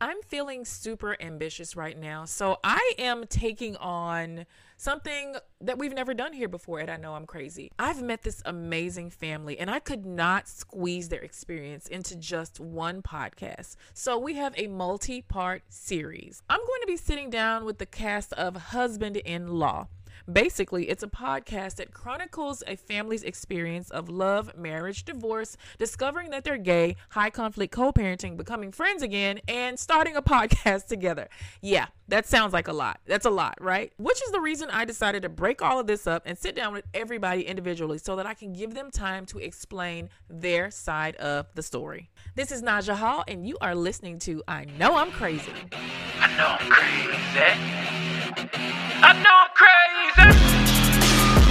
I'm feeling super ambitious right now. So I am taking on something that we've never done here before. And I know I'm crazy. I've met this amazing family and I could not squeeze their experience into just one podcast. So we have a multi part series. I'm going to be sitting down with the cast of Husband in Law. Basically, it's a podcast that chronicles a family's experience of love, marriage, divorce, discovering that they're gay, high conflict co parenting, becoming friends again, and starting a podcast together. Yeah, that sounds like a lot. That's a lot, right? Which is the reason I decided to break all of this up and sit down with everybody individually so that I can give them time to explain their side of the story. This is Naja Hall, and you are listening to I Know I'm Crazy. I know I'm crazy. I know I'm crazy.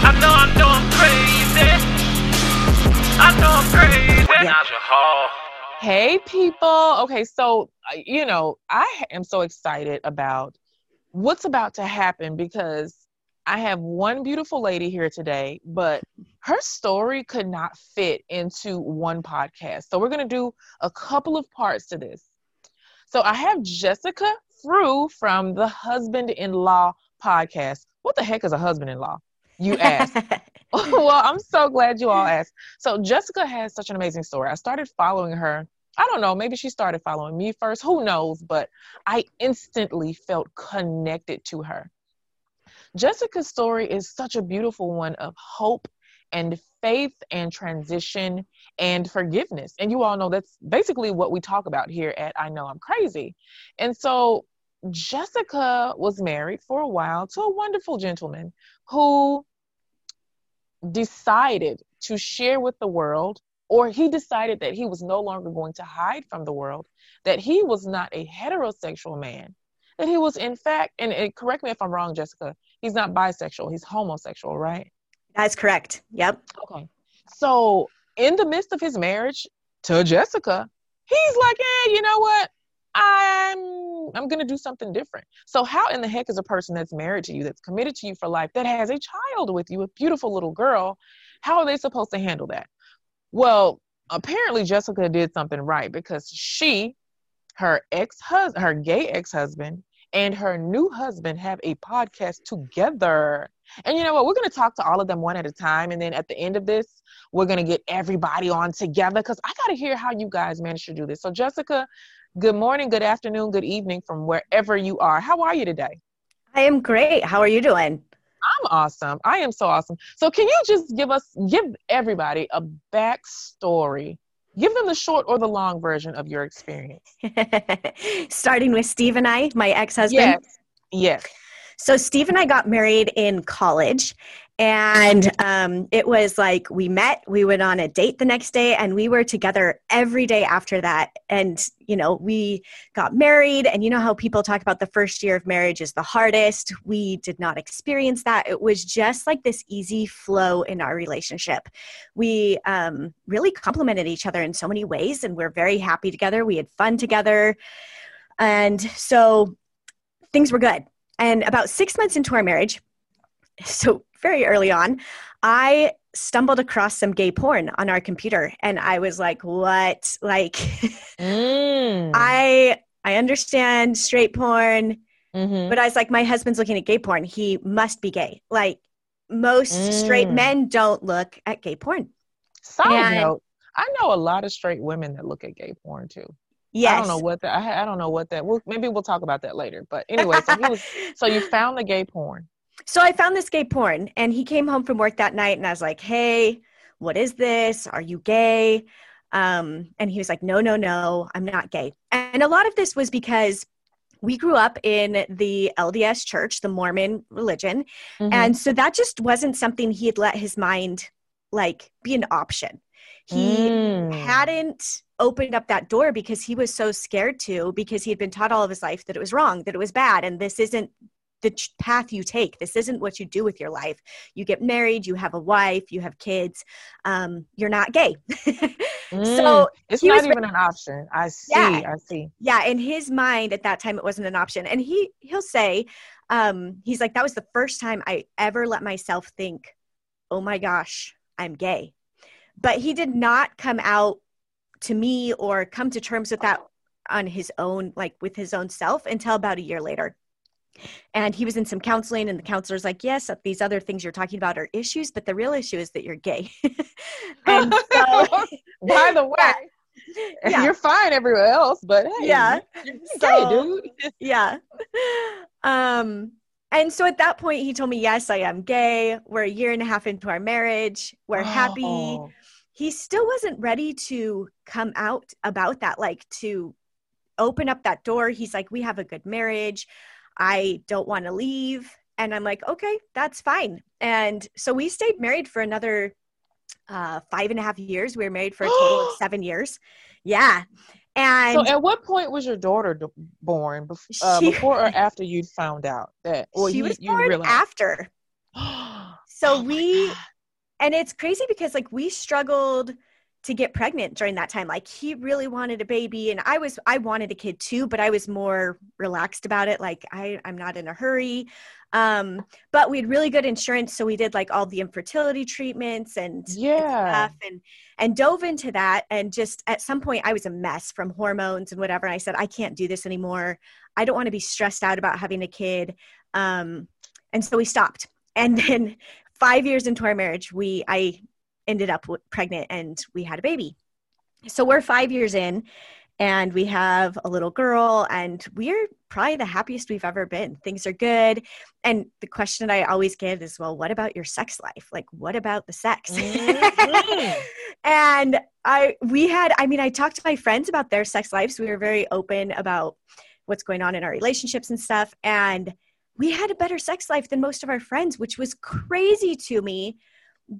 I know, I know I'm crazy. I know I'm crazy. Yeah. Hey, people. Okay, so, uh, you know, I am so excited about what's about to happen because I have one beautiful lady here today, but her story could not fit into one podcast. So, we're going to do a couple of parts to this. So, I have Jessica Frew from the Husband in Law podcast. What the heck is a husband in law? You ask. well, I'm so glad you all asked. So Jessica has such an amazing story. I started following her. I don't know, maybe she started following me first. Who knows? But I instantly felt connected to her. Jessica's story is such a beautiful one of hope and faith and transition and forgiveness. And you all know that's basically what we talk about here at I Know I'm Crazy. And so Jessica was married for a while to a wonderful gentleman who decided to share with the world, or he decided that he was no longer going to hide from the world, that he was not a heterosexual man, that he was, in fact, and, and correct me if I'm wrong, Jessica, he's not bisexual, he's homosexual, right? That's correct. Yep. Okay. So, in the midst of his marriage to Jessica, he's like, hey, you know what? I'm I'm gonna do something different. So how in the heck is a person that's married to you, that's committed to you for life, that has a child with you, a beautiful little girl, how are they supposed to handle that? Well, apparently Jessica did something right because she, her ex-husband, her gay ex-husband, and her new husband have a podcast together. And you know what? We're going to talk to all of them one at a time. And then at the end of this, we're going to get everybody on together because I got to hear how you guys managed to do this. So, Jessica, good morning, good afternoon, good evening from wherever you are. How are you today? I am great. How are you doing? I'm awesome. I am so awesome. So, can you just give us, give everybody a backstory? Give them the short or the long version of your experience. Starting with Steve and I, my ex husband. Yes. Yes. So, Steve and I got married in college. And um, it was like we met, we went on a date the next day, and we were together every day after that. And, you know, we got married. And you know how people talk about the first year of marriage is the hardest? We did not experience that. It was just like this easy flow in our relationship. We um, really complemented each other in so many ways, and we're very happy together. We had fun together. And so things were good. And about six months into our marriage, so very early on, I stumbled across some gay porn on our computer and I was like, what? Like Mm. I I understand straight porn, Mhm. but I was like, my husband's looking at gay porn. He must be gay. Like most straight Mm. men don't look at gay porn. Side And- note, I know a lot of straight women that look at gay porn too. Yes. I don't know what that. I, I don't know what that. Well, maybe we'll talk about that later. But anyway, so he was. So you found the gay porn. So I found this gay porn, and he came home from work that night, and I was like, "Hey, what is this? Are you gay?" Um, and he was like, "No, no, no, I'm not gay." And a lot of this was because we grew up in the LDS church, the Mormon religion, Mm-hmm. and so that just wasn't something he had let his mind like be an option. He Mm. hadn't opened up that door because he was so scared to because he had been taught all of his life that it was wrong, that it was bad, and this isn't the path you take. This isn't what you do with your life. You get married, you have a wife, you have kids. Um, you're not gay. So Mm. it's not even an option. I see. Yeah. I see. yeah, in his mind at that time, it wasn't an option. And he he'll say, um, he's like, that was the first time I ever let myself think, oh my gosh, I'm gay. But he did not come out to me or come to terms with that on his own, like with his own self, until about a year later. And he was in some counseling, and the counselor's like, Yes, these other things you're talking about are issues, but the real issue is that you're gay. and so, By the way, Yeah. you're fine everywhere else, but hey, Yeah. you're, you're So- gay, dude. yeah. Um, and so at that point, he told me, Yes, I am gay. We're a year and a half into our marriage. We're happy. Oh. he still wasn't ready to come out about that like to open up that door he's like we have a good marriage i don't want to leave and i'm like okay that's fine and so we stayed married for another uh, five and a half years we were married for a total of seven years yeah and So, at what point was your daughter d- born? Bef- uh, She- before or after you found out that? Or she you, was born realized? after so Oh we God. and it's crazy because like we struggled to get pregnant during that time like he really wanted a baby and i was i wanted a kid too but i was more relaxed about it like i i'm not in a hurry. Um but we had really good insurance so we did like all the infertility treatments and and Yeah. stuff and and dove into that and just at some point i was a mess from hormones and whatever and i said i can't do this anymore. I don't want to be stressed out about having a kid. Um and so we stopped. And then five years into our marriage we i ended up pregnant and we had a baby. So we're five years in and we have a little girl and we're probably the happiest we've ever been. Things are good. And the question i always get is well what about your sex life? Like what about the sex? Mhm. and i we had i mean i talked to my friends about their sex lives. We were very open about what's going on in our relationships and stuff. And we had a better sex life than most of our friends which was crazy to me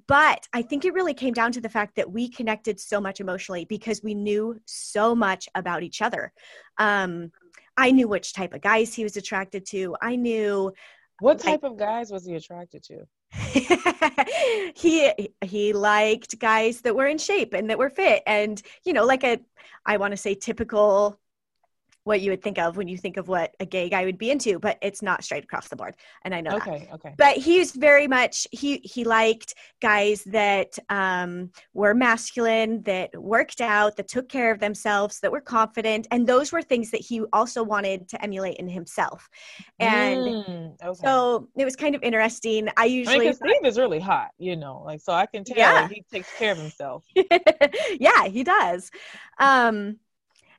but i think it really came down to the fact that we connected so much emotionally because we knew so much about each other um, i knew which type of guys he was attracted to i knew What type of guys was he attracted to? he he liked guys that were in shape and that were fit and you know like a i want to say typical what you would think of when you think of what a gay guy would be into but it's not straight across the board and i know that Okay, okay. but he's very much he he liked guys that um, were masculine that worked out that took care of themselves that were confident and those were things that he also wanted to emulate in himself and Mm, okay. so it was kind of interesting i I mean, usually Steve is really hot, you know, like so I can tell Yeah. like, he takes care of himself. yeah, he does. Um,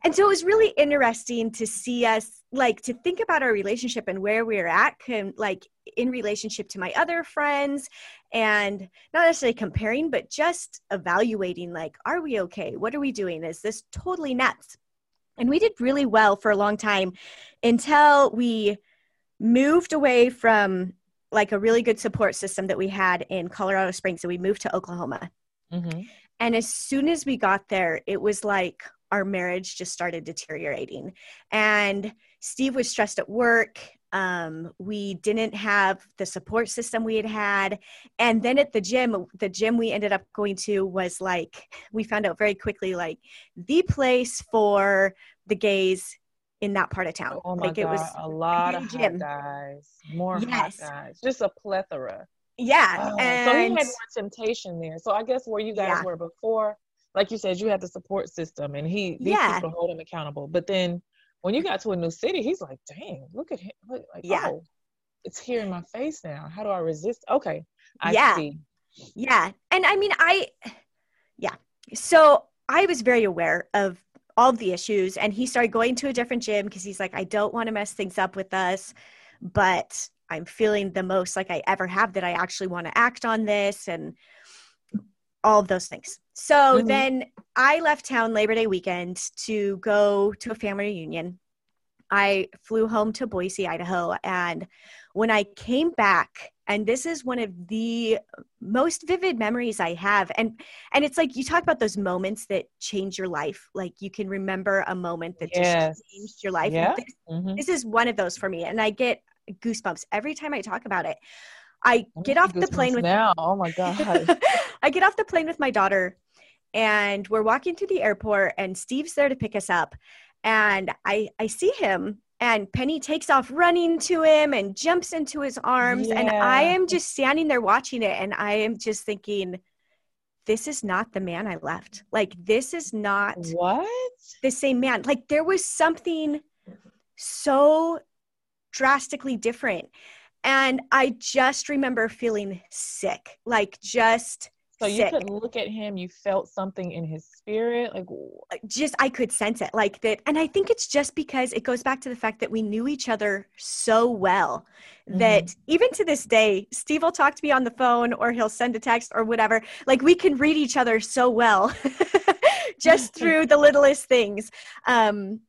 and so it was really interesting to see us, like, to think about our relationship and where we are at, com- like, in relationship to my other friends, and not necessarily comparing, but just evaluating, like, are we okay? What are we doing? Is this totally nuts? And we did really well for a long time until we moved away from like a really good support system that we had in Colorado Springs and we moved to Oklahoma. hmm And as soon as we got there, it was like our marriage just started deteriorating. And Steve was stressed at work. Um, we didn't have the support system we had had. And then at the gym, the gym we ended up going to was like, we found out very quickly, like the place for the gays in that part of town. Oh my like God, it was, a lot of gym. guys, more Yes. guys, just a plethora. yeah. Oh, and so he had more temptation there. So I guess where you guys Yeah. were before, like you said, you had the support system, and he these Yeah. people hold him accountable. But then when you got to a new city, he's like, "Dang, look at him! Look, like, Yeah. oh, it's here in my face now. How do I resist?" Okay, I Yeah. see. Yeah. And I mean, I, yeah. So I was very aware of all of the issues, and he started going to a different gym because he's like, I don't want to mess things up with us, but I'm feeling the most like I ever have that I actually want to act on this and all of those things. So Mhm. then I left town Labor Day weekend to go to a family reunion. I flew home to Boise, Idaho, and when I came back, and this is one of the most vivid memories I have, and and it's like you talk about those moments that change your life. Like you can remember a moment that Yes. just changed your life. Yeah. This, hmm this is one of those for me, and I get goosebumps every time I talk about it. I get off the plane with now. Oh my God. I get off the plane with my daughter and we're walking to the airport and Steve's there to pick us up and I I see him and Penny takes off running to him and jumps into his arms and I am just standing there watching it and I am just thinking this is not the man I left. Like, this is not What? the same man. Like, there was something so drastically different. And I just remember feeling sick, like, just So you sick. could look at him, you felt something in his spirit. Like, just I could sense it like that. And I think it's just because it goes back to the fact that we knew each other so well that even to this day, Steve will talk to me on the phone or he'll send a text or whatever. Like we can read each other so well just through the littlest things. Um,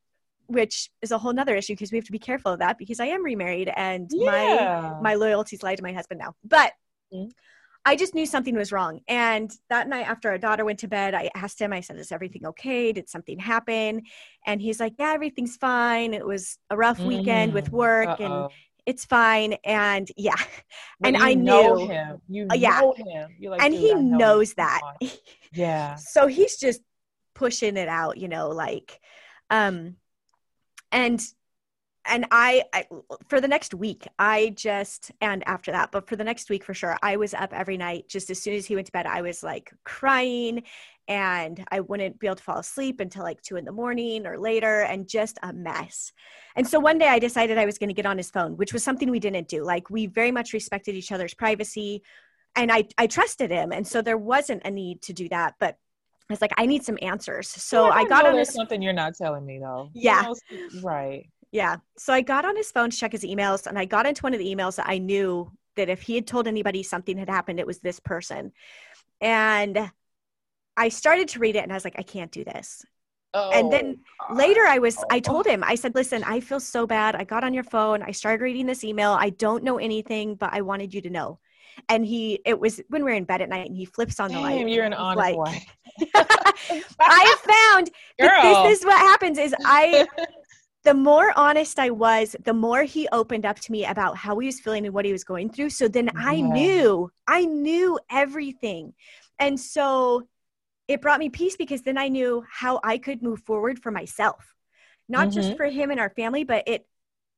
which is a whole nother issue because we have to be careful of that because I am remarried and my yeah. my loyalties lie to my husband now. But Mhm. I just knew something was wrong. And that night after our daughter went to bed, I asked him, I said, Is everything okay? Did something happen? And he's like, Yeah, everything's fine. It was a rough weekend with Mm, work and uh-oh. it's fine. And yeah. And I know knew- him. You Uh, yeah. know him. Like, and he know knows that. Yeah. so he's just pushing it out you know like um and and I, I for the next week i just and after that but for the next week for sure i was up every night just as soon as he went to bed i was like crying and i wouldn't be able to fall asleep until like two in the morning or later and just a mess and so one day i decided i was going to get on his phone which was something we didn't do like we very much respected each other's privacy and i i trusted him and so there wasn't a need to do that but I was like, I need some answers. So I got on there's something you're not telling me though. You Yeah. know, right. Yeah. So I got on his phone to check his emails, and I got into one of the emails that I knew that if he had told anybody something had happened, it was this person. And I started to read it, and I was like, I can't do this. And then Oh, Later, I was, I Oh. told him, I said, listen, I feel so bad. I got on your phone. I started reading this email. I don't know anything, but I wanted you to know. And he, it was when we were in bed at night, and he flips on the light. Damn, you're an honest like, wife. I found that this is what happens is I the more honest I was, the more he opened up to me about how he was feeling and what he was going through. So then I knew, I knew everything. And so it brought me peace because then I knew how I could move forward for myself. Not just Mhm. for him and our family, but it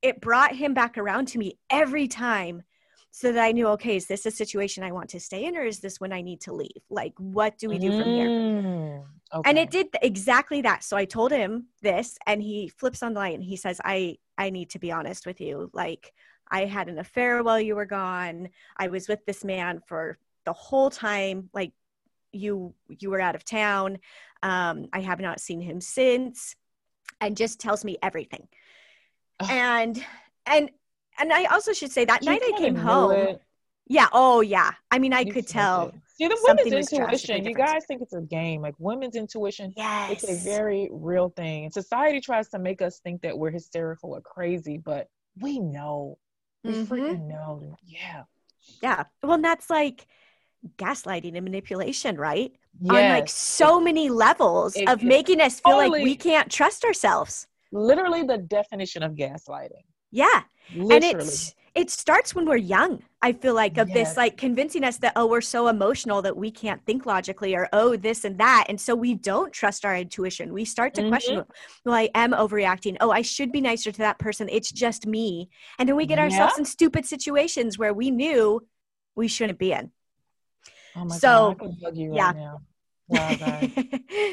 it brought him back around to me every time so that I knew, okay, is this a situation I want to stay in or is this when I need to leave? Like what do we do from here? Mm, and it did exactly that. So i told him this and he flips on the light and he says i i need to be honest with you. Like i had an affair while you were gone. I was with this man for the whole time like you you were out of town. Um i have not seen him since. And just tells me everything. Ugh. and and and i also should say that You night i came home it. yeah. Oh yeah. I mean i You could tell. it. See, the women's intuition. You guys think it's a game. Like women's intuition, yes it's a very real thing. And society tries to make us think that we're hysterical or crazy, but we know. We Mhm. freaking know. Yeah. Yeah. Well, and that's like gaslighting and manipulation, right? On like Yes. so many levels it- of making us feel like we can't trust ourselves. Literally the definition of gaslighting. Yeah. Literally. And it's it starts when we're young. I feel like of this like convincing us that oh we're so emotional that we can't think logically or oh this and that and so we don't trust our intuition. We start to question mm-hmm. well I am overreacting. Oh I should be nicer to that person. It's just me. And then we get ourselves Yeah. in stupid situations where we knew we shouldn't be in. oh my so, God, I can yeah. right now. Wow, guys.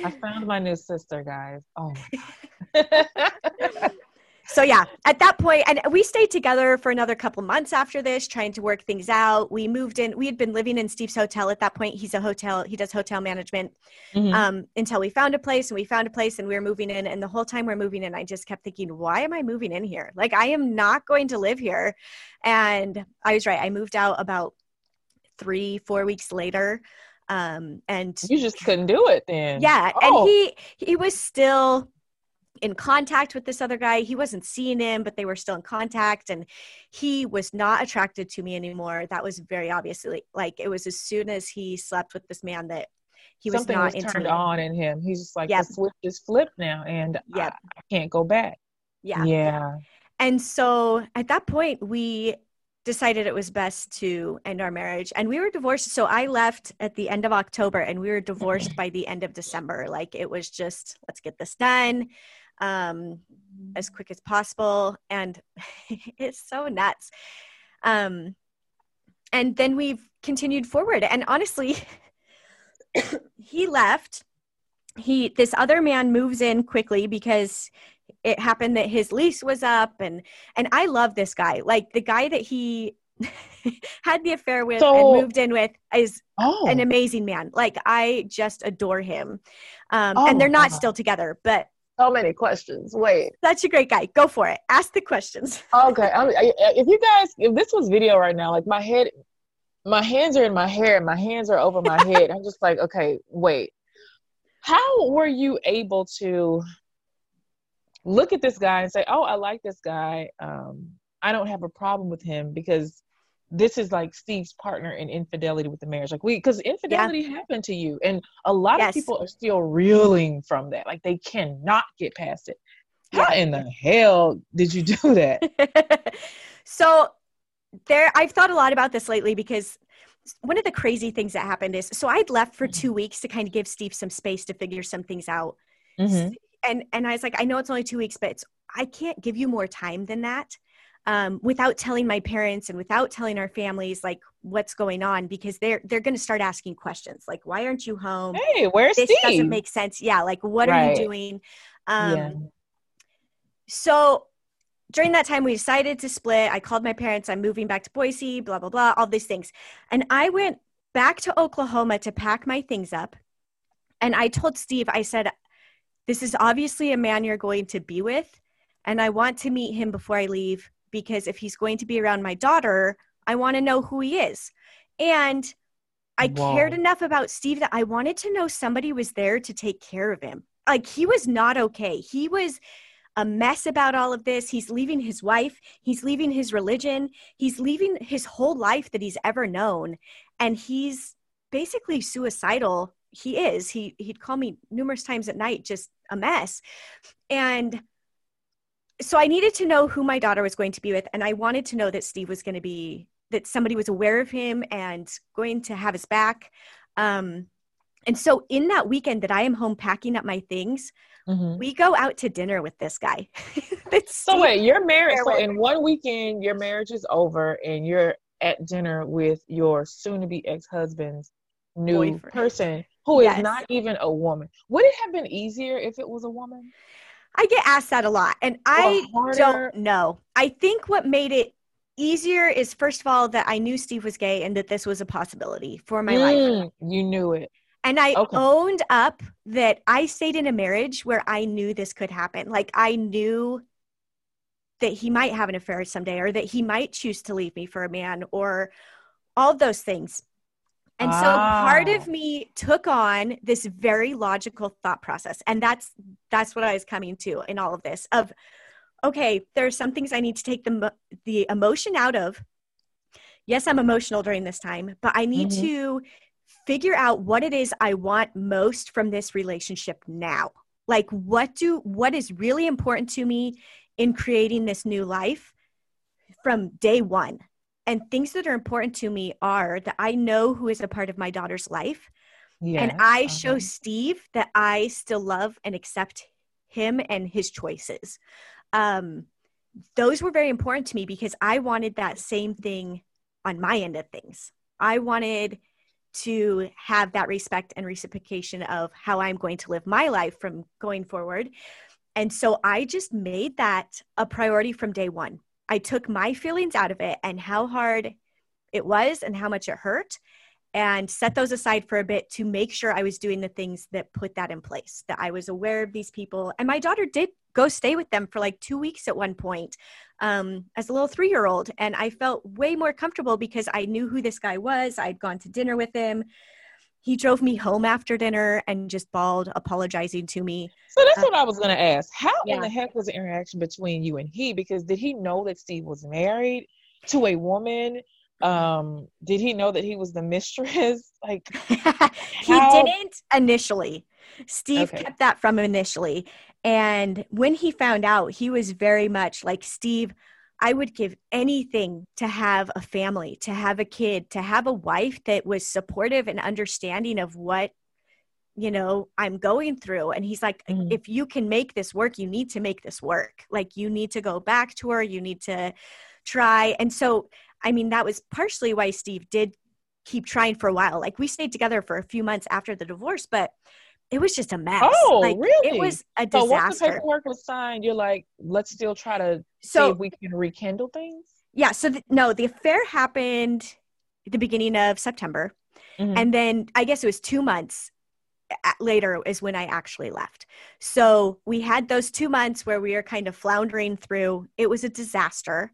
I found my new sister, guys. Oh my God. so yeah at that point and we stayed together for another couple months after this trying to work things out we moved in we had been living in steve's hotel at that point he's a hotel he does hotel management Mhm. um, until we found a place and we found a place and we were moving in and the whole time we're moving in i just kept thinking why am i moving in here like i am not going to live here and i was right i moved out about three four weeks later um, and you just couldn't do it then. yeah, Oh. and he he was still in contact with this other guy. He wasn't seeing him, but they were still in contact, and he was not attracted to me anymore. That was very obviously like it was as soon as he slept with this man that he was something not was turned me. on in him. He's just like the switch is flipped now, and Yep. I, I can't go back. Yeah. yeah. And so at that point, we decided it was best to end our marriage. And we were divorced. So I left at the end of October and we were divorced by the end of December. Like it was just, let's get this done um, as quick as possible. And it's so nuts. Um, and then we've continued forward. And honestly, he left. He this other man moves in quickly because it happened that his lease was up and and I love this guy. Like the guy that he had the affair with So- and moved in with is Oh, an amazing man. Like I just adore him. Um, Oh, and they're not still together, but so many questions. Wait. such a great guy. Go for it. Ask the questions. Okay. I, I, if you guys, if this was video right now, like my head, my hands are in my hair and my hands are over my head. I'm just like, okay, wait. How were you able to look at this guy and say, oh, I like this guy. Um, I don't have a problem with him because this is like Steve's partner in infidelity with the marriage. Like we, because infidelity happened to you, and a lot Yes. of people are still reeling from that. Like they cannot get past it. How Yeah. in the hell did you do that? so there I've thought a lot about this lately because one of the crazy things that happened is so I'd left for 2 weeks to kind of give Steve some space to figure some things out. Mhm. And and I was like I know it's only 2 weeks but it's, I can't give you more time than that. Um, without telling my parents and without telling our families like what's going on because they're they're going to start asking questions like why aren't you home? Hey, where's this Steve? doesn't make sense. Yeah like what are you doing? Um yeah. so during that time we decided to split. I called my parents i'm moving back to boise blah blah blah all these things. And i went back to oklahoma to pack my things up and i told steve i said this is obviously a man you're going to be with and i want to meet him before i leave because if he's going to be around my daughter i want to know who he is and i Whoa. cared enough about steve that i wanted to know somebody was there to take care of him like he was not okay he was a mess about all of this. He's leaving his wife, he's leaving his religion, he's leaving his whole life that he's ever known, and he's basically suicidal. He is. He he'd call me numerous times at night just a mess. And so I needed to know who my daughter was going to be with and I wanted to know that Steve was going to be that somebody was aware of him and going to have his back. Um and so in that weekend that I am home packing up my things, Mhm. we go out to dinner with this guy. That's So wait, you're married. So in one weekend, your marriage is over, and you're at dinner with your soon-to-be ex-husband's new Boyfriend. person, who is Yes. not even a woman. Would it have been easier if it was a woman? I get asked that a lot, and I don't know. I think what made it easier is first of all that I knew Steve was gay and that this was a possibility for my life. Mm, You knew it. And I Okay. owned up that I stayed in a marriage where I knew this could happen. Like I knew that he might have an affair someday or that he might choose to leave me for a man or all those things. And so part Ah. of me took on this very logical thought process. And that's that's what I was coming to in all of this of okay, there are some things I need to take the the emotion out of. Yes, I'm emotional during this time, but I need Mhm. to figure out what it is I want most from this relationship now. Like what do what is really important to me in creating this new life from day 1. And things that are important to me are that I know who is a part of my daughter's life Yeah. and I show. Steve that I still love and accept him and his choices. Um, those were very important to me because I wanted that same thing on my end of things. I wanted to have that respect and reciprocation of how I'm going to live my life from going forward. And so I just made that a priority from day one. I took my feelings out of it and how hard it was and how much it hurt and set those aside for a bit to make sure I was doing the things that put that in place, that I was aware of these people. And my daughter did go stay with them for like two weeks at one point um, as a little three year old. And I felt way more comfortable because I knew who this guy was. I'd gone to dinner with him. He drove me home after dinner and just bawled, apologizing to me. So that's what I was gonna ask. How in the heck was the interaction between you and he? Because did he know that Steve was married to a woman? Um, did he know that he was the mistress? Like, he didn't initially. Steve Okay. kept that from him initially. And when he found out, he was very much like, Steve, I would give anything to have a family, to have a kid, to have a wife that was supportive and understanding of what, you know, I'm going through. And he's like, Mhm. if you can make this work, you need to make this work. Like, you need to go back to her, you need to try. And so, I mean, that was partially why Steve did keep trying for a while. Like we stayed together for a few months after the divorce, but it was just a mess. Oh, like, really? It was a disaster. So once the paperwork was signed, you're like, let's still try to see if we can rekindle things. yeah, so th- no, the affair happened at the beginning of September, Mhm. and then I guess it was two months later is when I actually left. So we had those two months where we were kind of floundering through. It was a disaster.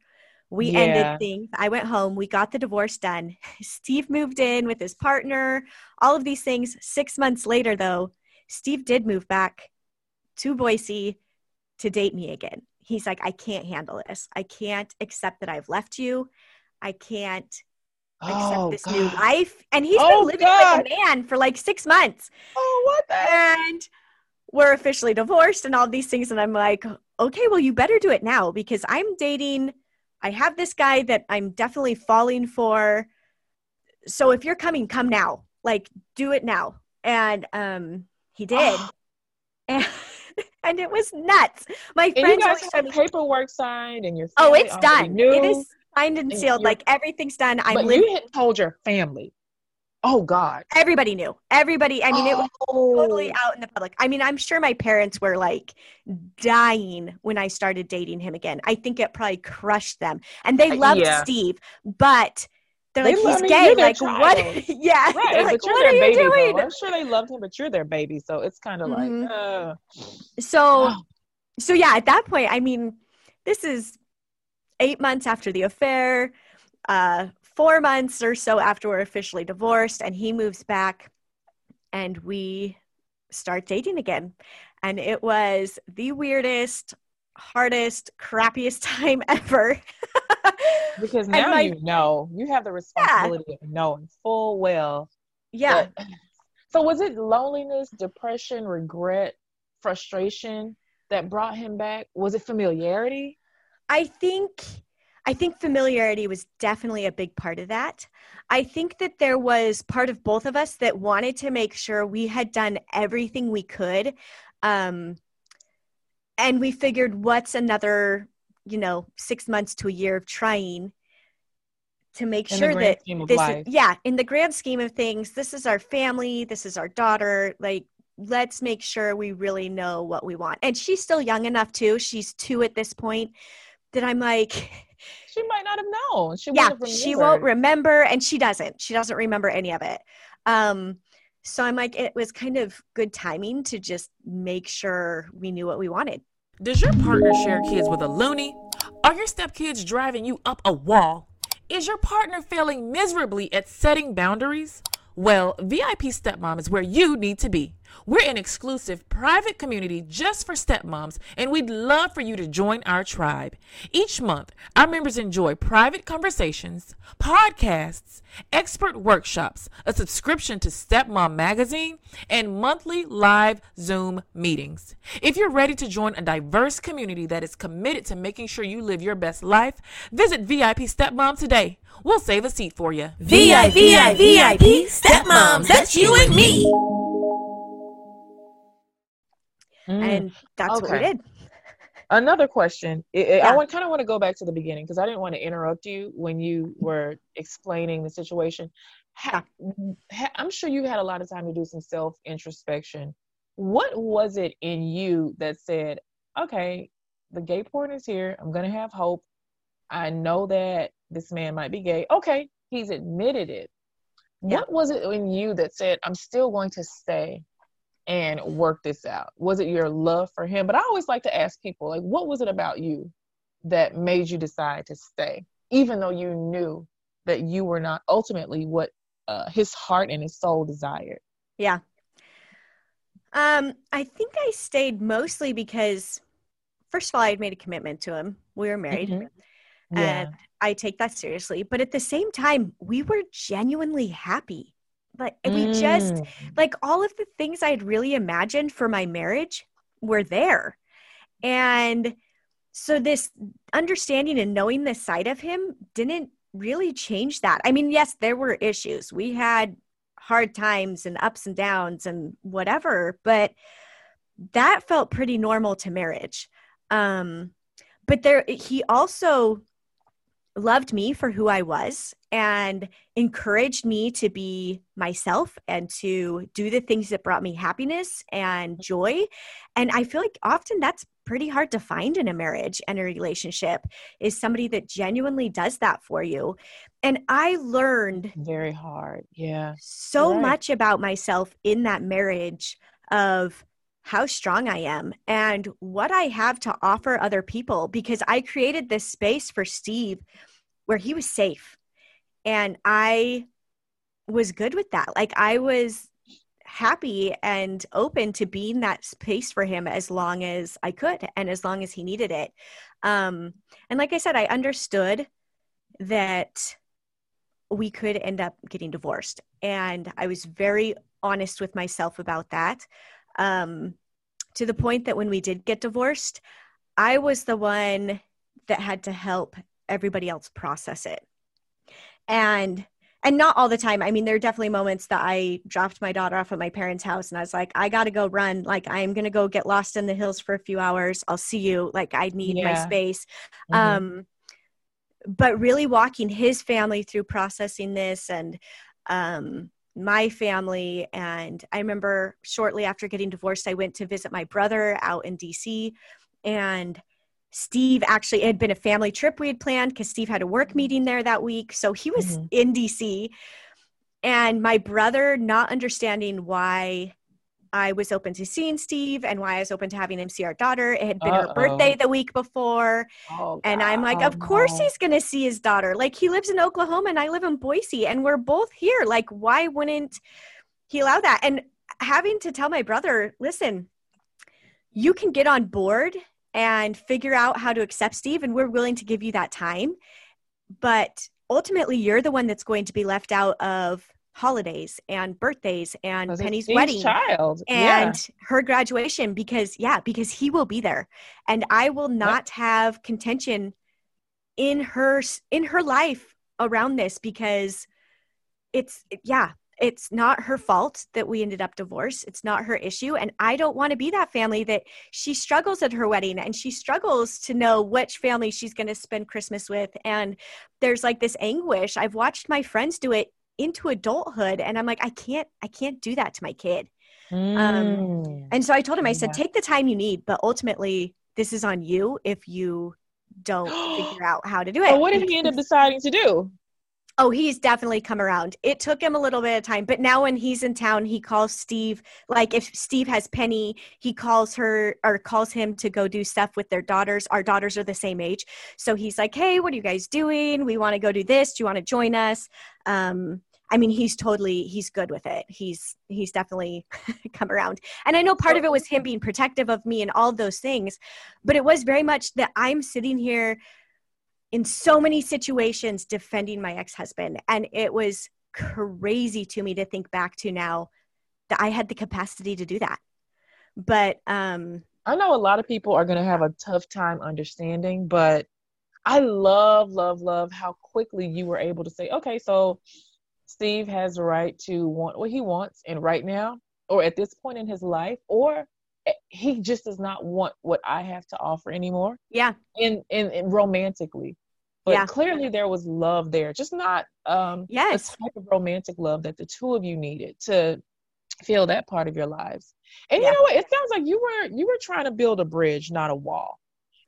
We Yeah. ended things. I went home. We got the divorce done. Steve moved in with his partner, all of these things. Six months later, though, Steve did move back to Boise to date me again. He's like, I can't handle this. I can't accept that I've left you. I can't accept oh, this new life. And he's Oh, been living God. with a man for like six months. Oh, what the? And we're officially divorced and all these things. And I'm like, okay, well, you better do it now because I'm dating. I have this guy that I'm definitely falling for. So if you're coming, come now. Like, do it now. And um, he did. and, and it was nuts. My And you friends guys have told me, paperwork signed, and your oh, it's done. Knew, It is signed and And sealed. Like everything's done. I'm but living. you had told your family. Oh God. Everybody knew. Everybody. I mean, it was totally Oh. out in the public. I mean, I'm sure my parents were like dying when I started dating him again. I think it probably crushed them. And they Uh, loved yeah. Steve, but they're They like, love he's gay. Like, what? yeah. Right, They're like, you're what are their you baby. doing? Though. I'm sure they loved him, but you're their baby, so it's kind of Mhm. like, uh, So, so yeah, at that point, I mean, this is eight months after the affair, uh, four months or so after we're officially divorced, and he moves back, and we start dating again. And it was the weirdest, hardest, crappiest time ever. Because now my- you know you have the responsibility of knowing full well. yeah. that- so was it loneliness, depression, regret, frustration that brought him back? Was it familiarity? I think I think familiarity was definitely a big part of that. I think that there was part of both of us that wanted to make sure we had done everything we could. Um, and we figured what's another, you know, six months to a year of trying to make In sure that this is, yeah, in the grand scheme of things, this is our family, this is our daughter. Like, let's make sure we really know what we want. And she's still young enough too. She's two at this point that I'm like, She might not have known. She yeah, she won't remember, and she doesn't. She doesn't remember any of it. Um, so I'm like, it was kind of good timing to just make sure we knew what we wanted. Does your partner share kids with a loony? Are your stepkids driving you up a wall? Is your partner failing miserably at setting boundaries? Well, VIP Stepmom is where you need to be. We're an exclusive private community just for stepmoms, and we'd love for you to join our tribe. Each month, our members enjoy private conversations, podcasts, expert workshops, a subscription to Stepmom Magazine, and monthly live Zoom meetings. If you're ready to join a diverse community that is committed to making sure you live your best life, visit VIP Stepmom today. We'll save a seat for you. VIP, VIP, stepmoms, that's you and me. Mm. And that's what we did. Another question. I- I, Yeah. want kind of want to go back to the beginning because I didn't want to interrupt you when you were explaining the situation. Ha- ha- I'm sure you had a lot of time to do some self introspection. What was it in you that said, "Okay, the gay porn is here. I'm gonna have hope. I know that this man might be gay. Okay, he's admitted it. Yeah. What was it in you that said, I'm still going to stay and work this out? Was it your love for him? But I always like to ask people, like, what was it about you that made you decide to stay, even though you knew that you were not ultimately what uh, his heart and his soul desired? Yeah. Um, I think I stayed mostly because, first of all, I had made a commitment to him. We were married. Mhm. and I take that seriously. But at the same time, we were genuinely happy. Like we just Mm. like all of the things I'd really imagined for my marriage were there. And so this understanding and knowing this side of him didn't really change that. I mean, yes, there were issues. We had hard times and ups and downs and whatever, but that felt pretty normal to marriage. Um but there he also loved me for who I was and encouraged me to be myself and to do the things that brought me happiness and mm-hmm. joy. And I feel like often that's pretty hard to find in a marriage and a relationship is somebody that genuinely does that for you. And I learned Very hard. Yeah. so Right. much about myself in that marriage of how strong I am and what I have to offer other people because I created this space for Steve where he was safe. And I was good with that. Like I was happy and open to being that space for him as long as I could and as long as he needed it. Um, and like I said, I understood that we could end up getting divorced. And I was very honest with myself about that. Um, to the point that when we did get divorced, I was the one that had to help everybody else process it. And and not all the time. I mean, there are definitely moments that I dropped my daughter off at my parents' house and I was like, I got to go run. Like, I'm going to go get lost in the hills for a few hours. I'll see you. Like, I need my Yeah. space. Mhm. Um, but really walking his family through processing this and um, my family. And I remember shortly after getting divorced, I went to visit my brother out in DC. And Steve actually, it had been a family trip we had planned because Steve had a work meeting there that week. So he was Mhm. in DC. And my brother, not understanding why I was open to seeing Steve and why I was open to having him see our daughter. It had been her Uh-oh. birthday the week before. Oh, And I'm like, of course he's going to see his daughter. Like, he lives in Oklahoma and I live in Boise, and we're both here. Like, why wouldn't he allow that? And having to tell my brother, listen, you can get on board and figure out how to accept Steve, and we're willing to give you that time. But ultimately, you're the one that's going to be left out of holidays and birthdays and Penny's wedding child. and yeah. her graduation because yeah because he will be there. And i will not have contention in her in her life around this because it's yeah it's not her fault that we ended up divorced. It's not her issue. And i don't want to be that family that she struggles at her wedding and she struggles to know which family she's going to spend christmas with. And there's like this anguish. I've watched my friends do it into adulthood and i'm like i can't i can't do that to my kid Mm. and so I told him, I said, Yeah. take the time you need, but ultimately, this is on you if you don't figure out how to do it. What did he end up deciding to do? Oh, he's definitely come around. It took him a little bit of time, but now when he's in town, he calls Steve. Like if Steve has Penny, he calls her or calls him to go do stuff with their daughters. Our daughters are the same age. So he's like, hey, what are you guys doing? We want to go do this. Do you want to join us? Um, I mean, he's totally he's good with it. He's he's definitely come around. And I know part of it was him being protective of me and all those things, but it was very much that I'm sitting here in so many situations defending my ex-husband and it was crazy to me to think back to now that I had the capacity to do that. But um I know a lot of people are going to have a tough time understanding, but I love, love, love how quickly you were able to say, okay, so Steve has the right to want what he wants, and right now, or at this point in his life, or he just does not want what I have to offer anymore, yeah, in in, in romantically. But Yeah. clearly, there was love there, just not um, Yes. the type of romantic love that the two of you needed to feel that part of your lives. And Yeah. you know what? It sounds like you were you were trying to build a bridge, not a wall.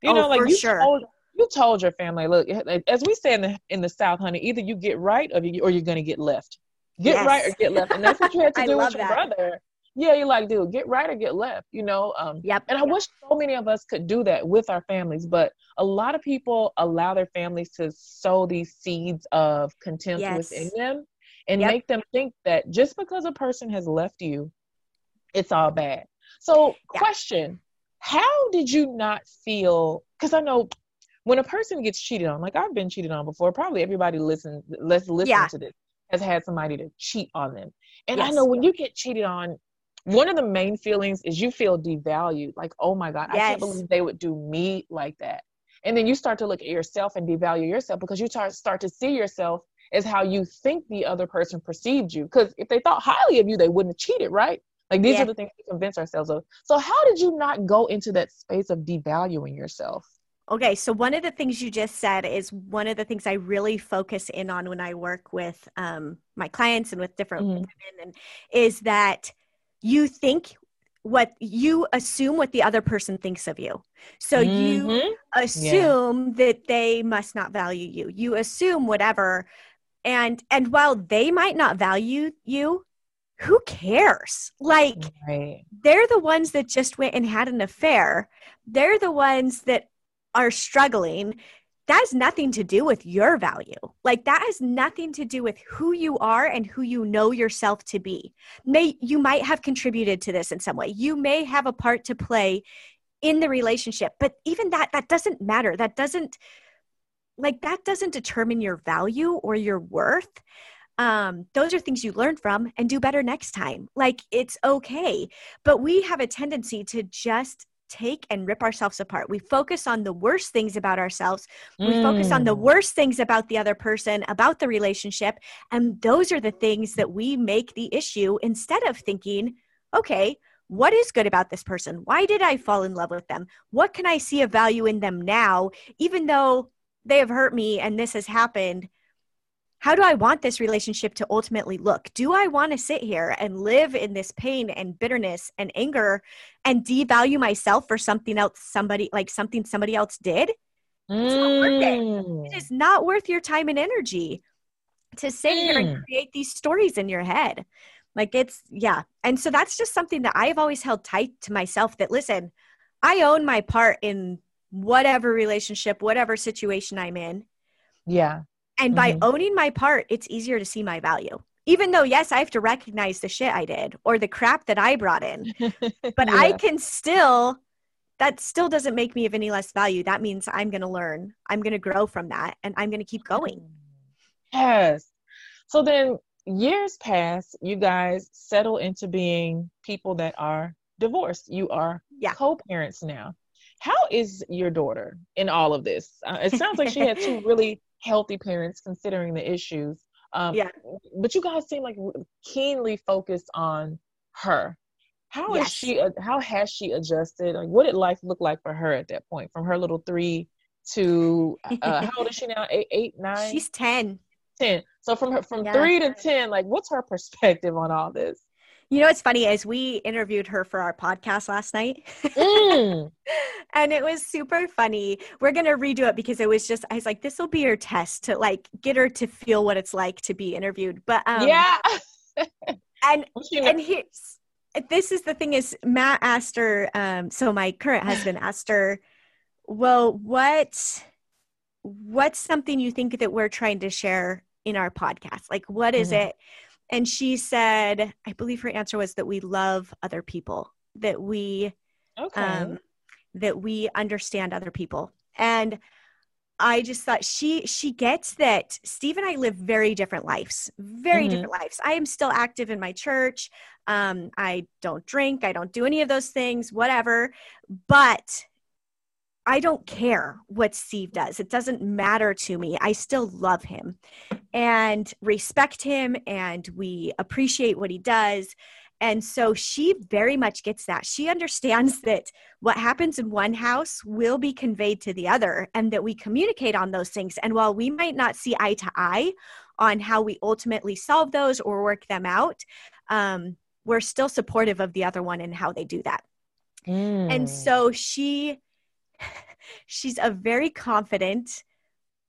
You Oh, know, like you sure. told you told your family, look, as we say in the in the South, honey, either you get right or you or you're gonna get left. Get Yes. right or get left, and that's what you had to do with your that. brother. Yeah, you're like, dude, get right or get left. You know, um, yep. and I wish so many of us could do that with our families, but a lot of people allow their families to sow these seeds of contempt Yes. within them and Yep. make them think that just because a person has left you, it's all bad. So, Yeah. question How did you not feel? Because I know when a person gets cheated on, like I've been cheated on before, probably everybody listen, let's listen Yeah. to this, has had somebody to cheat on them. And I know when you get cheated on, one of the main feelings is you feel devalued. Like, oh my God, I can't believe they would do me like that. And then you start to look at yourself and devalue yourself because you start start to see yourself as how you think the other person perceived you. Because if they thought highly of you, they wouldn't have cheated, right? Like these Yeah. are the things we convince ourselves of. So how did you not go into that space of devaluing yourself? Okay, so one of the things you just said is one of the things I really focus in on when I work with um, my clients and with different Mhm. women, and is that you think what you assume what the other person thinks of you. So you Mhm. assume that they must not value you. You assume whatever, and and while they might not value you, who cares? Like Right. they're the ones that just went and had an affair. They're the ones that are struggling. That has nothing to do with your value. Like that has nothing to do with who you are and who you know yourself to be. May you might have contributed to this in some way. You may have a part to play in the relationship, but even that that doesn't matter. That doesn't like that doesn't determine your value or your worth um, those are things you learn from and do better next time. Like it's okay. But we have a tendency to just take and rip ourselves apart. We focus on the worst things about ourselves. We focus on the Mm. worst things about the other person, about the relationship. And those are the things that we make the issue instead of thinking, okay, what is good about this person? Why did I fall in love with them? What can I see a value in them now, even though they have hurt me and this has happened? How do I want this relationship to ultimately look? Do I want to sit here and live in this pain and bitterness and anger and devalue myself for something else somebody like something somebody else did? not worth it. Mm. It is not worth your time and energy to sit here and Mm. create these stories in your head. Like it's yeah. And so that's just something that I've always held tight to myself that listen, I own my part in whatever relationship, whatever situation I'm in. Yeah. And by Mhm. owning my part, it's easier to see my value. Even though, yes, I have to recognize the shit I did or the crap that I brought in, but I can still, that still doesn't make me of any less value. That means I'm going to learn, I'm going to grow from that, and I'm going to keep going. Yes. So then years pass, you guys settle into being people that are divorced. You are Yeah. co-parents now. How is your daughter in all of this? Uh, it sounds like she had two really healthy parents considering the issues. Um, Yeah. But you guys seem like keenly focused on her. How is Yes. she? uh, How has she adjusted? Like, what did life look like for her at that point, from her little three to uh, how old is she now? Eight, eight, nine, She's 10. ten. So from her from Yeah. three to ten, like, what's her perspective on all this? You know, what's funny is we interviewed her for our podcast last night. Mm. and it was super funny. We're gonna redo it because it was just I was like, this will be her test to like get her to feel what it's like to be interviewed. But um yeah. and and here's this is the thing is Matt asked her, um, so my current husband asked her, well, what what's something you think that we're trying to share in our podcast? Like what is Mhm. it? And she said, I believe her answer was that we love other people, that we okay. um, that we understand other people and i just thought she she gets that steve and i live very different lives very Mhm. different lives i am still active in my church um, i don't drink i don't do any of those things whatever but i don't care what steve does it doesn't matter to me i still love him and respect him and we appreciate what he does and so she very much gets that. She understands that what happens in one house will be conveyed to the other and that we communicate on those things. And while we might not see eye to eye on how we ultimately solve those or work them out, um, we're still supportive of the other one and how they do that. Mm. And so she she's a very confident,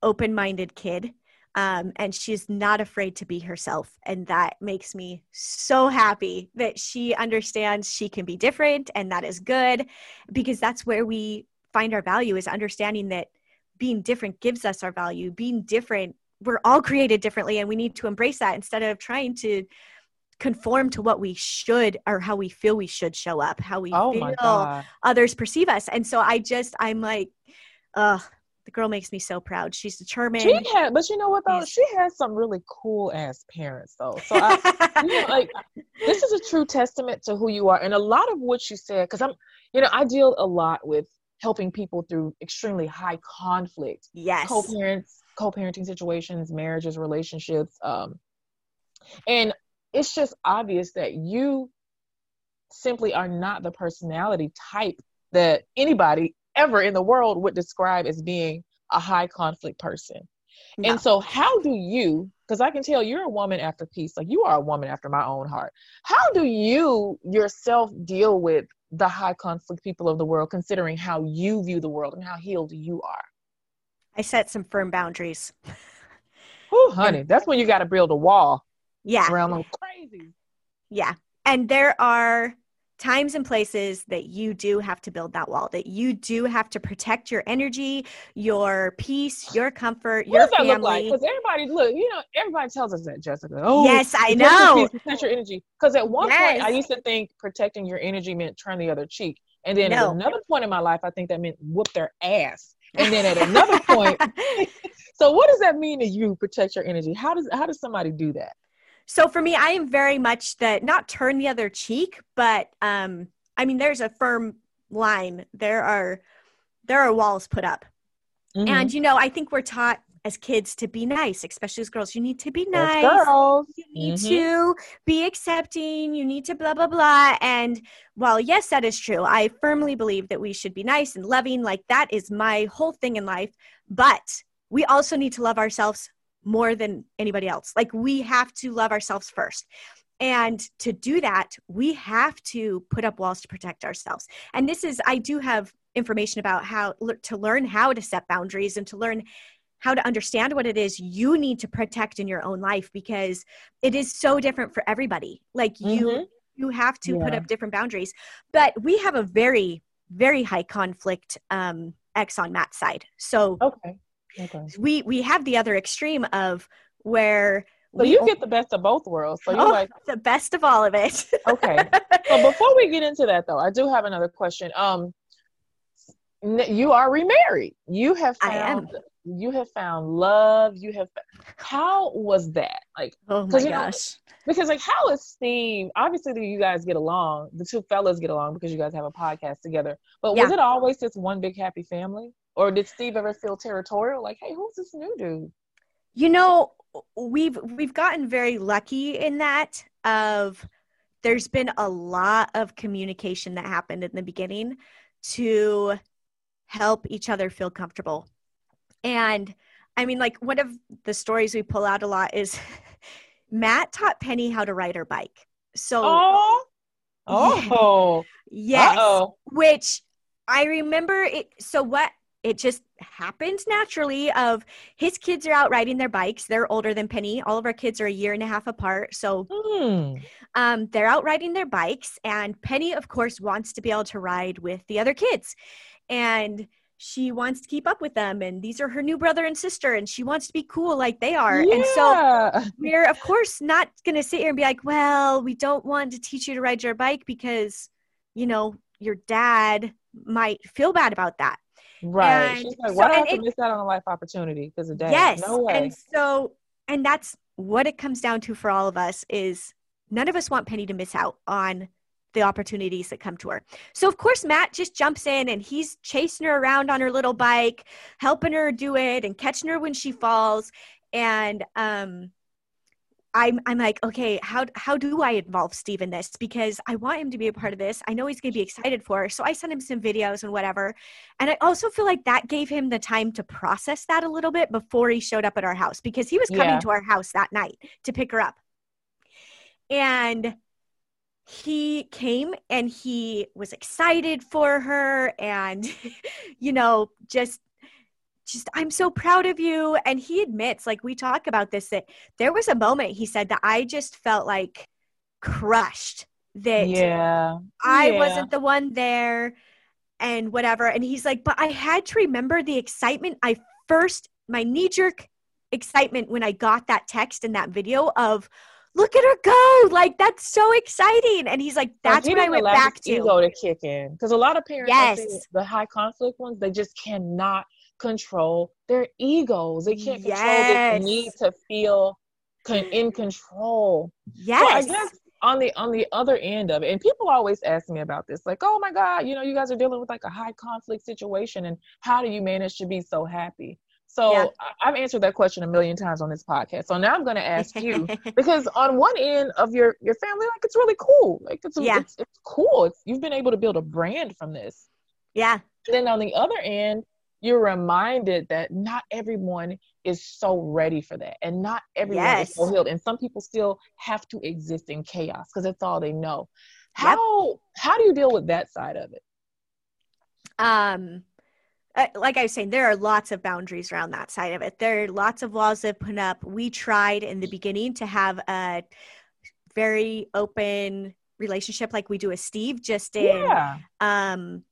open-minded kid. Um, and she's not afraid to be herself. And that makes me so happy that she understands she can be different and that is good because that's where we find our value is understanding that being different gives us our value. Being different, we're all created differently and we need to embrace that instead of trying to conform to what we should or how we feel we should show up, how we oh feel others perceive us. And so I just, I'm like, uh, the girl makes me so proud. She's determined. She had, but you know what though? She has some really cool ass parents though. So I, you know, like this is a true testament to who you are, and a lot of what you said. Because I'm, you know, I deal a lot with helping people through extremely high conflict yes. co-parents co-parenting situations marriages relationships um and it's just obvious that you simply are not the personality type that anybody ever in the world would describe as being a high conflict person. No. And so, how do you, because I can tell you're a woman after peace, like you are a woman after my own heart. How do you yourself deal with the high conflict people of the world, considering how you view the world and how healed you are? I set some firm boundaries. Oh, honey, that's when you got to build a wall Yeah. around crazy. Yeah. And there are times and places that you do have to build that wall, that you do have to protect your energy, your peace, your comfort, What your does that like? family. Because everybody, look, you know, everybody tells us that, Jessica. Oh, yes, I know. protect your energy. Because at one point, I used to think protecting your energy meant turn the other cheek. And then No. at another point in my life, I think that meant whoop their ass. And then at another point, so what does that mean to you? Protect your energy. How does how does somebody do that? So for me, I am very much the not turn the other cheek, but um, I mean, there's a firm line. There are there are walls put up, Mm-hmm. and you know, I think we're taught as kids to be nice, especially as girls. You need to be nice. girls. You need Mhm. to be accepting. You need to blah blah blah. And while yes, that is true, I firmly believe that we should be nice and loving. Like that is my whole thing in life. But we also need to love ourselves more than anybody else. Like we have to love ourselves first. And to do that, we have to put up walls to protect ourselves. And this is, I do have information about how to learn how to set boundaries and to learn how to understand what it is you need to protect in your own life because it is so different for everybody. Like you, Mhm. you have to put up different boundaries. But we have a very, very high conflict um, X on Matt's side. So Okay. Okay. we we have the other extreme of where So you get the best of both worlds. So you're Oh, like, the best of all of it. okay. So before we get into that, though, I do have another question. Um, you are remarried. You have I am. found you have found love. You have. How was that? Like, oh my 'Cause, you know, gosh. because like, how is Steve? Obviously, you guys get along. The two fellas get along because you guys have a podcast together. But was it always just one big happy family, or did Steve ever feel territorial? Like, hey, who's this new dude? You know, we've we've gotten very lucky in that of there's been a lot of communication that happened in the beginning to help each other feel comfortable. And I mean like one of the stories we pull out a lot is Matt taught Penny how to ride her bike. So Oh, oh, yes, Uh-oh. which I remember it so what it just happened naturally of his kids are out riding their bikes. They're older than Penny. All of our kids are a year and a half apart. So Hmm. um, they're out riding their bikes, and Penny, of course, wants to be able to ride with the other kids. And she wants to keep up with them. And these are her new brother and sister, and she wants to be cool like they are. And so we're, of course, not going to sit here and be like, well, we don't want to teach you to ride your bike because, you know, your dad might feel bad about that. Right. And She's like, so- why I have to it- miss out on a life opportunity because of that? Yes. No way. And so, and that's what it comes down to for all of us is none of us want Penny to miss out on the opportunities that come to her. So of course Matt just jumps in and he's chasing her around on her little bike, helping her do it and catching her when she falls. And um I'm I'm like, okay, how how do I involve Steve in this? Because I want him to be a part of this. I know he's gonna be excited for her. So I sent him some videos and whatever. And I also feel like that gave him the time to process that a little bit before he showed up at our house because he was coming Yeah. to our house that night to pick her up. And he came and he was excited for her and you know just just I'm so proud of you and he admits like we talk about this that there was a moment he said that I just felt like crushed that yeah. I Yeah. wasn't the one there and whatever. And he's like, but I had to remember the excitement. I first, my knee jerk excitement when I got that text and that video of, look at her go. Like, that's so exciting. And he's like, that's what I went back to. Ego to kick in because a lot of parents, Yes. the high conflict ones, they just cannot control their egos. They can't control this Yes. need to feel con- in control. Yes. So I guess on the on the other end of it, and people always ask me about this, like, oh my God, you know, you guys are dealing with like a high conflict situation, and how do you manage to be so happy? So Yeah. I've answered that question a million times on this podcast. So now I'm going to ask you because on one end of your your family, like it's really cool, like it's Yeah. it's, it's cool. It's, you've been able to build a brand from this. yeah. And then on the other end, you're reminded that not everyone is so ready for that, and not everyone Yes. is so healed, and some people still have to exist in chaos because that's all they know. How how do you deal with that side of it? um like I was saying, there are lots of boundaries around that side of it. There are lots of walls that put up. We tried in the beginning to have a very open relationship, like we do with Steve, just in Yeah, um,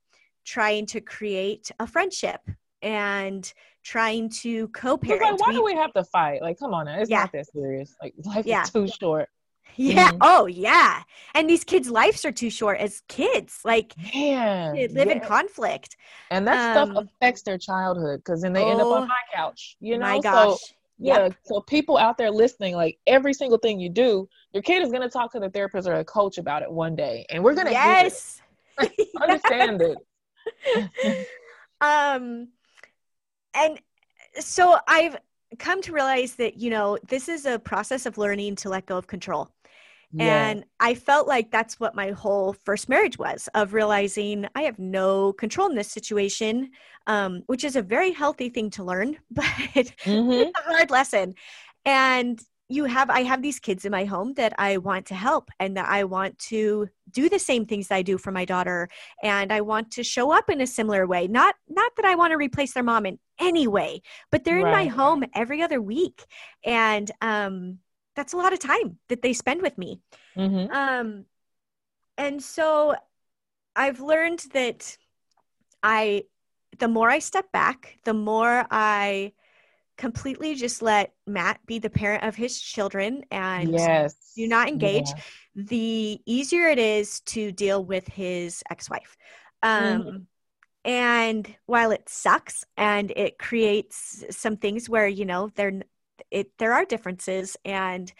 trying to create a friendship and trying to co-parent. like why We- do we have to fight? Like, come on, now. it's Yeah. not that serious. Like, life Yeah. is too short. yeah. Mhm. Oh, yeah. And these kids' lives are too short as kids. Like Man, they live in conflict. and that stuff Um, affects their childhood because then they end up Oh, on my couch. You know, My so gosh. yeah. Yep. So people out there listening, like every single thing you do, your kid is gonna talk to the therapist or a coach about it one day, and we're gonna. Yes. understand it. um and so i've come to realize that you know this is a process of learning to let go of control Yeah. and i felt like that's what my whole first marriage was of realizing i have no control in this situation um, which is a very healthy thing to learn but Mhm. it's a hard lesson and you have i have these kids in my home that i want to help and that i want to do the same things that i do for my daughter. And i want to show up in a similar way. Not not that i want to replace their mom in any way but they're in my home every other week. And um that's a lot of time that they spend with me. Mhm. um and so i've learned that i the more i step back the more i completely just let matt be the parent of his children and yes. do not engage Yeah. the easier it is to deal with his ex-wife um Mhm. and while it sucks and it creates some things where you know there it there are differences and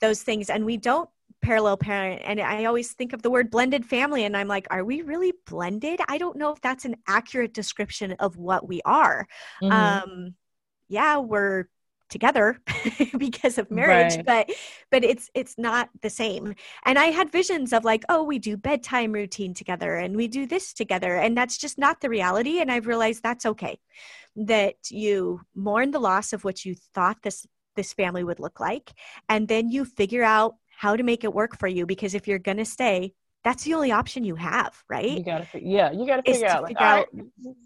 those things and we don't parallel parent and i always think of the word blended family and i'm like are we really blended i don't know if that's an accurate description of what we are Mhm. um yeah we're together because of marriage Right. but but it's it's not the same and i had visions of like oh we do bedtime routine together and we do this together and that's just not the reality and i've realized that's okay that you mourn the loss of what you thought this this family would look like and then you figure out how to make it work for you because if you're going to stay that's the only option you have right you gotta yeah you gotta figure out figure all out- right,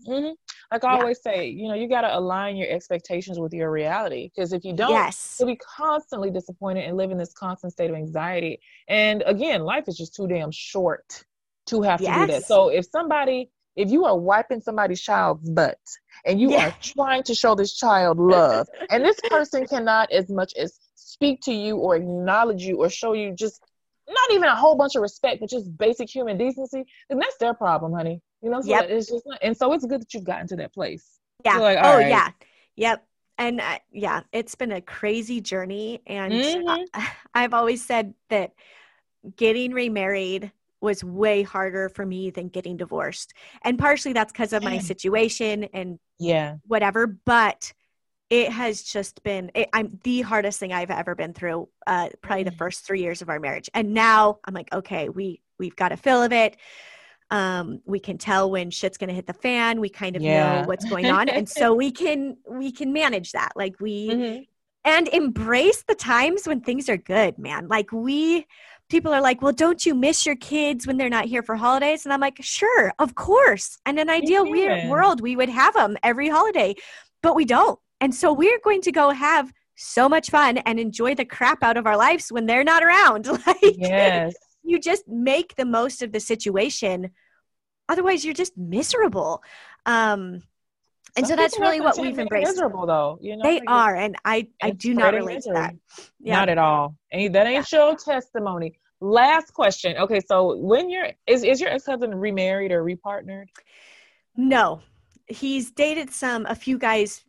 mhm. Like i Yeah. always say you know you gotta align your expectations with your reality because if you don't yes. you'll be constantly disappointed and live in this constant state of anxiety. And again life is just too damn short to have to do that. So if somebody if you are wiping somebody's child's butt and you Yeah. are trying to show this child love and this person cannot as much as speak to you or acknowledge you or show you just not even a whole bunch of respect but just basic human decency then that's their problem honey you know so Yep. it's just not, and so it's good that you've gotten to that place Yeah. like, oh, right. yeah. Yep. And uh, yeah, it's been a crazy journey. And Mhm. I, I've always said that getting remarried was way harder for me than getting divorced. And partially that's because of my situation and yeah whatever. But it has just been it, i'm the hardest thing i've ever been through uh probably the Mhm. first three years of our marriage and now i'm like okay we we've got a fill of it um we can tell when shit's gonna hit the fan we kind of Yeah. know what's going on and so we can we can manage that like we Mhm. and embrace the times when things are good man like we people are like well don't you miss your kids when they're not here for holidays and i'm like sure of course in an ideal weird world we would have them every holiday but we don't and so we're going to go have so much fun and enjoy the crap out of our lives when they're not around like yes you just make the most of the situation otherwise you're just miserable um and Some so that's really what we've embraced Miserable though, you know. they like, are and i i do not relate to that yeah Not at all. And that ain't your testimony. Last question. Okay, so when you're is is your ex husband remarried or repartnered? No, he's dated some a few guys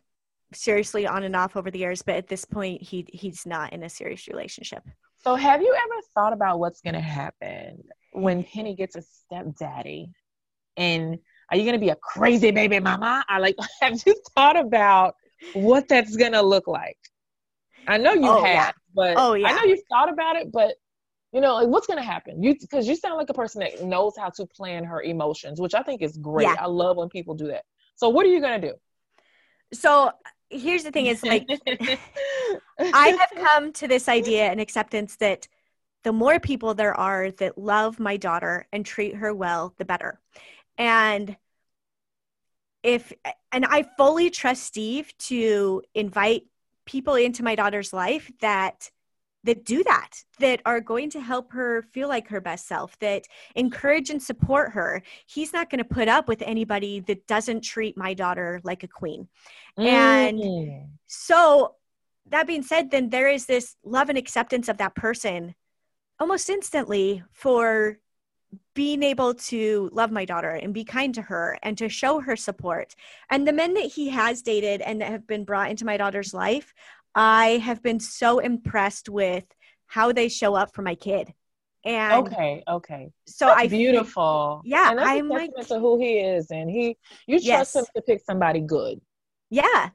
seriously on and off over the years, but at this point, he he's not in a serious relationship. So have you ever thought about what's gonna happen when Penny gets a stepdaddy? And are you gonna be a crazy baby mama? I like have you thought about what that's gonna look like? I know you Oh, have, yeah. but Oh, yeah. I know you've thought about it, but You know, like what's gonna happen? You because you sound like a person that knows how to plan her emotions, which I think is great. Yeah. I love when people do that. So what are you gonna do? So here's the thing: is like I have come to this idea and acceptance that the more people there are that love my daughter and treat her well, the better. And if and I fully trust Steve to invite people into my daughter's life that that do that that are going to help her feel like her best self that encourage and support her. He's not going to put up with anybody that doesn't treat my daughter like a queen. And Mm. so that being said then there is this love and acceptance of that person almost instantly for being able to love my daughter and be kind to her and to show her support. And the men that he has dated and that have been brought into my daughter's life i have been so impressed with how they show up for my kid and okay, okay. so That's i beautiful. Yeah, and that's I'm a like- to who he is, and he you trust Yes. him to pick somebody good. Yeah.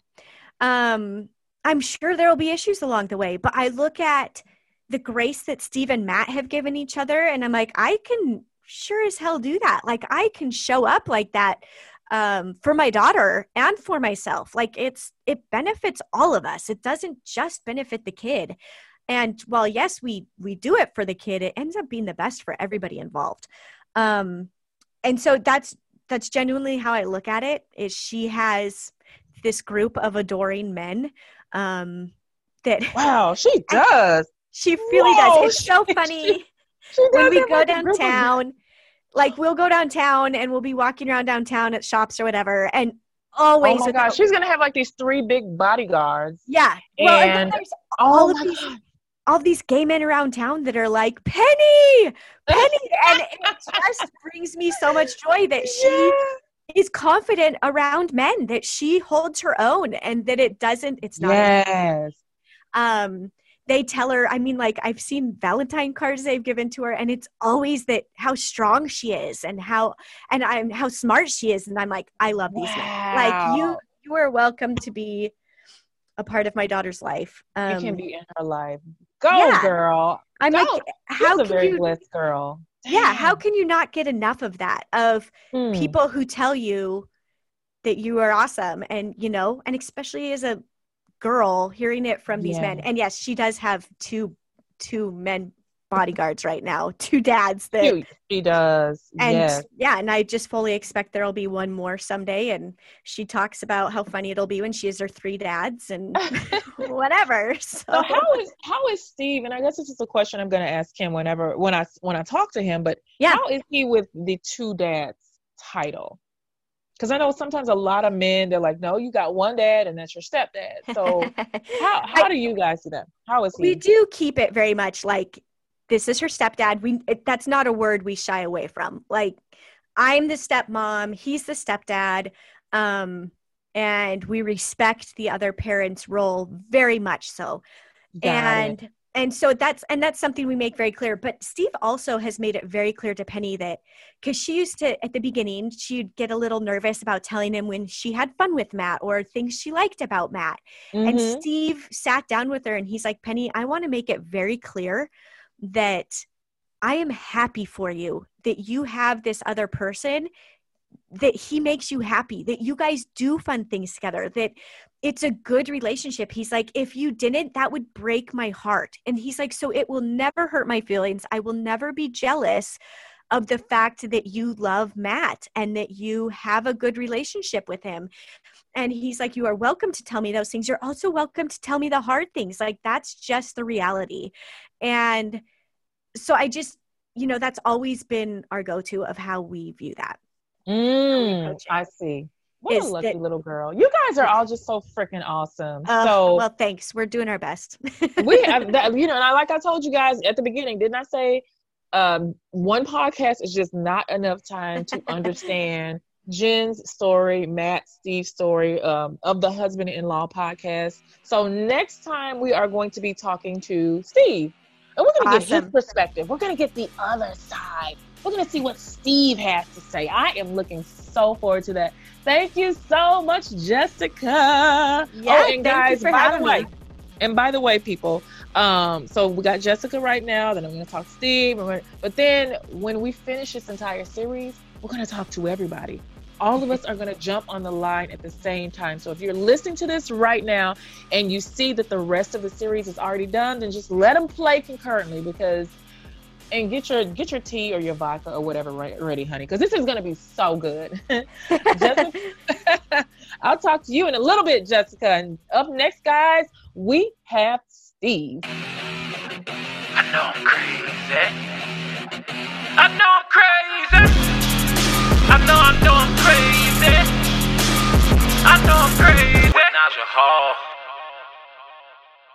Um, I'm sure there will be issues along the way, but I look at the grace that Steve and Matt have given each other, and I'm like, I can sure as hell do that. Like, I can show up like that um, for my daughter and for myself. Like, it's it benefits all of us. It doesn't just benefit the kid. And while yes, we we do it for the kid, it ends up being the best for everybody involved. Um, and so that's that's genuinely how I look at it. Is she has this group of adoring men um, that Wow, she does. she really Whoa, does. It's so she- funny She when we go downtown. Like we'll go downtown and we'll be walking around downtown at shops or whatever, and always Oh my gosh, she's gonna have like these three big bodyguards. yeah. Well, and there's Oh all of these God. all of these gay men around town that are like Penny, Penny, and it just brings me so much joy that she Yeah. is confident around men that she holds her own and that it doesn't it's not Yes. um they tell her i mean like i've seen valentine cards they've given to her and it's always that how strong she is and how and i'm how smart she is and i'm like i love these men like you you are welcome to be a part of my daughter's life um you can be in her life. Go, yeah. girl. i'm Go. like how She's a can very you blessed girl. yeah how can you not get enough of that of Hmm. people who tell you that you are awesome and you know and especially as a girl hearing it from these men and yes she does have two two men bodyguards right now two dads that Cute. She does. and yes. yeah and i just fully expect there'll be one more someday and she talks about how funny it'll be when she has her three dads and whatever so, So how is how is Steve? And I guess this is a question I'm going to ask him whenever when I when I talk to him. But Yeah. how is he with the two dads title? Because I know sometimes a lot of men they're like, no, you got one dad and that's your stepdad. So how how do you guys do that? How is he? we do keep it very much like this is her stepdad we it, that's not a word we shy away from like i'm the stepmom he's the stepdad um and we respect the other parent's role very much so Got it. And and so that's and that's something we make very clear but steve also has made it very clear to penny that because she used to at the beginning she'd get a little nervous about telling him when she had fun with matt or things she liked about matt and Mhm. Steve sat down with her and he's like, Penny, I want to make it very clear that I am happy for you, that you have this other person, that he makes you happy, that you guys do fun things together, that it's a good relationship. He's like, if you didn't, that would break my heart. And he's like, so it will never hurt my feelings. I will never be jealous of the fact that you love Matt and that you have a good relationship with him. And he's like, You are welcome to tell me those things. You're also welcome to tell me the hard things. Like, that's just the reality. And so I just, you know, that's always been our go to of how we view that. Mm. I see. What a lucky that- little girl. You guys are all just so freaking awesome. Uh, so well, thanks. We're doing our best. we have that, you know, and I like I told you guys at the beginning, didn't I say um one podcast is just not enough time to understand Jen's story, Matt, Steve's story um, of the husband in law podcast. So next time we are going to be talking to Steve. And we're gonna get his perspective. We're gonna get the other side. We're gonna see what Steve has to say. I am looking so forward to that. Thank you so much, Jessica. Yeah, oh, and guys, for by the way, me. And by the way, people, um, so we got Jessica right now. Then I'm going to talk to Steve. But then when we finish this entire series, we're going to talk to everybody. All of us are going to jump on the line at the same time. So if you're listening to this right now and you see that the rest of the series is already done, then just let them play concurrently because and get your get your tea or your vodka or whatever ready, honey, because this is going to be so good. Jessica, I'll talk to you in a little bit, Jessica. And up next, guys, we have Steve. I know I'm crazy. I know I'm crazy. I know, I know I'm crazy. I know I'm crazy. Naja Hall.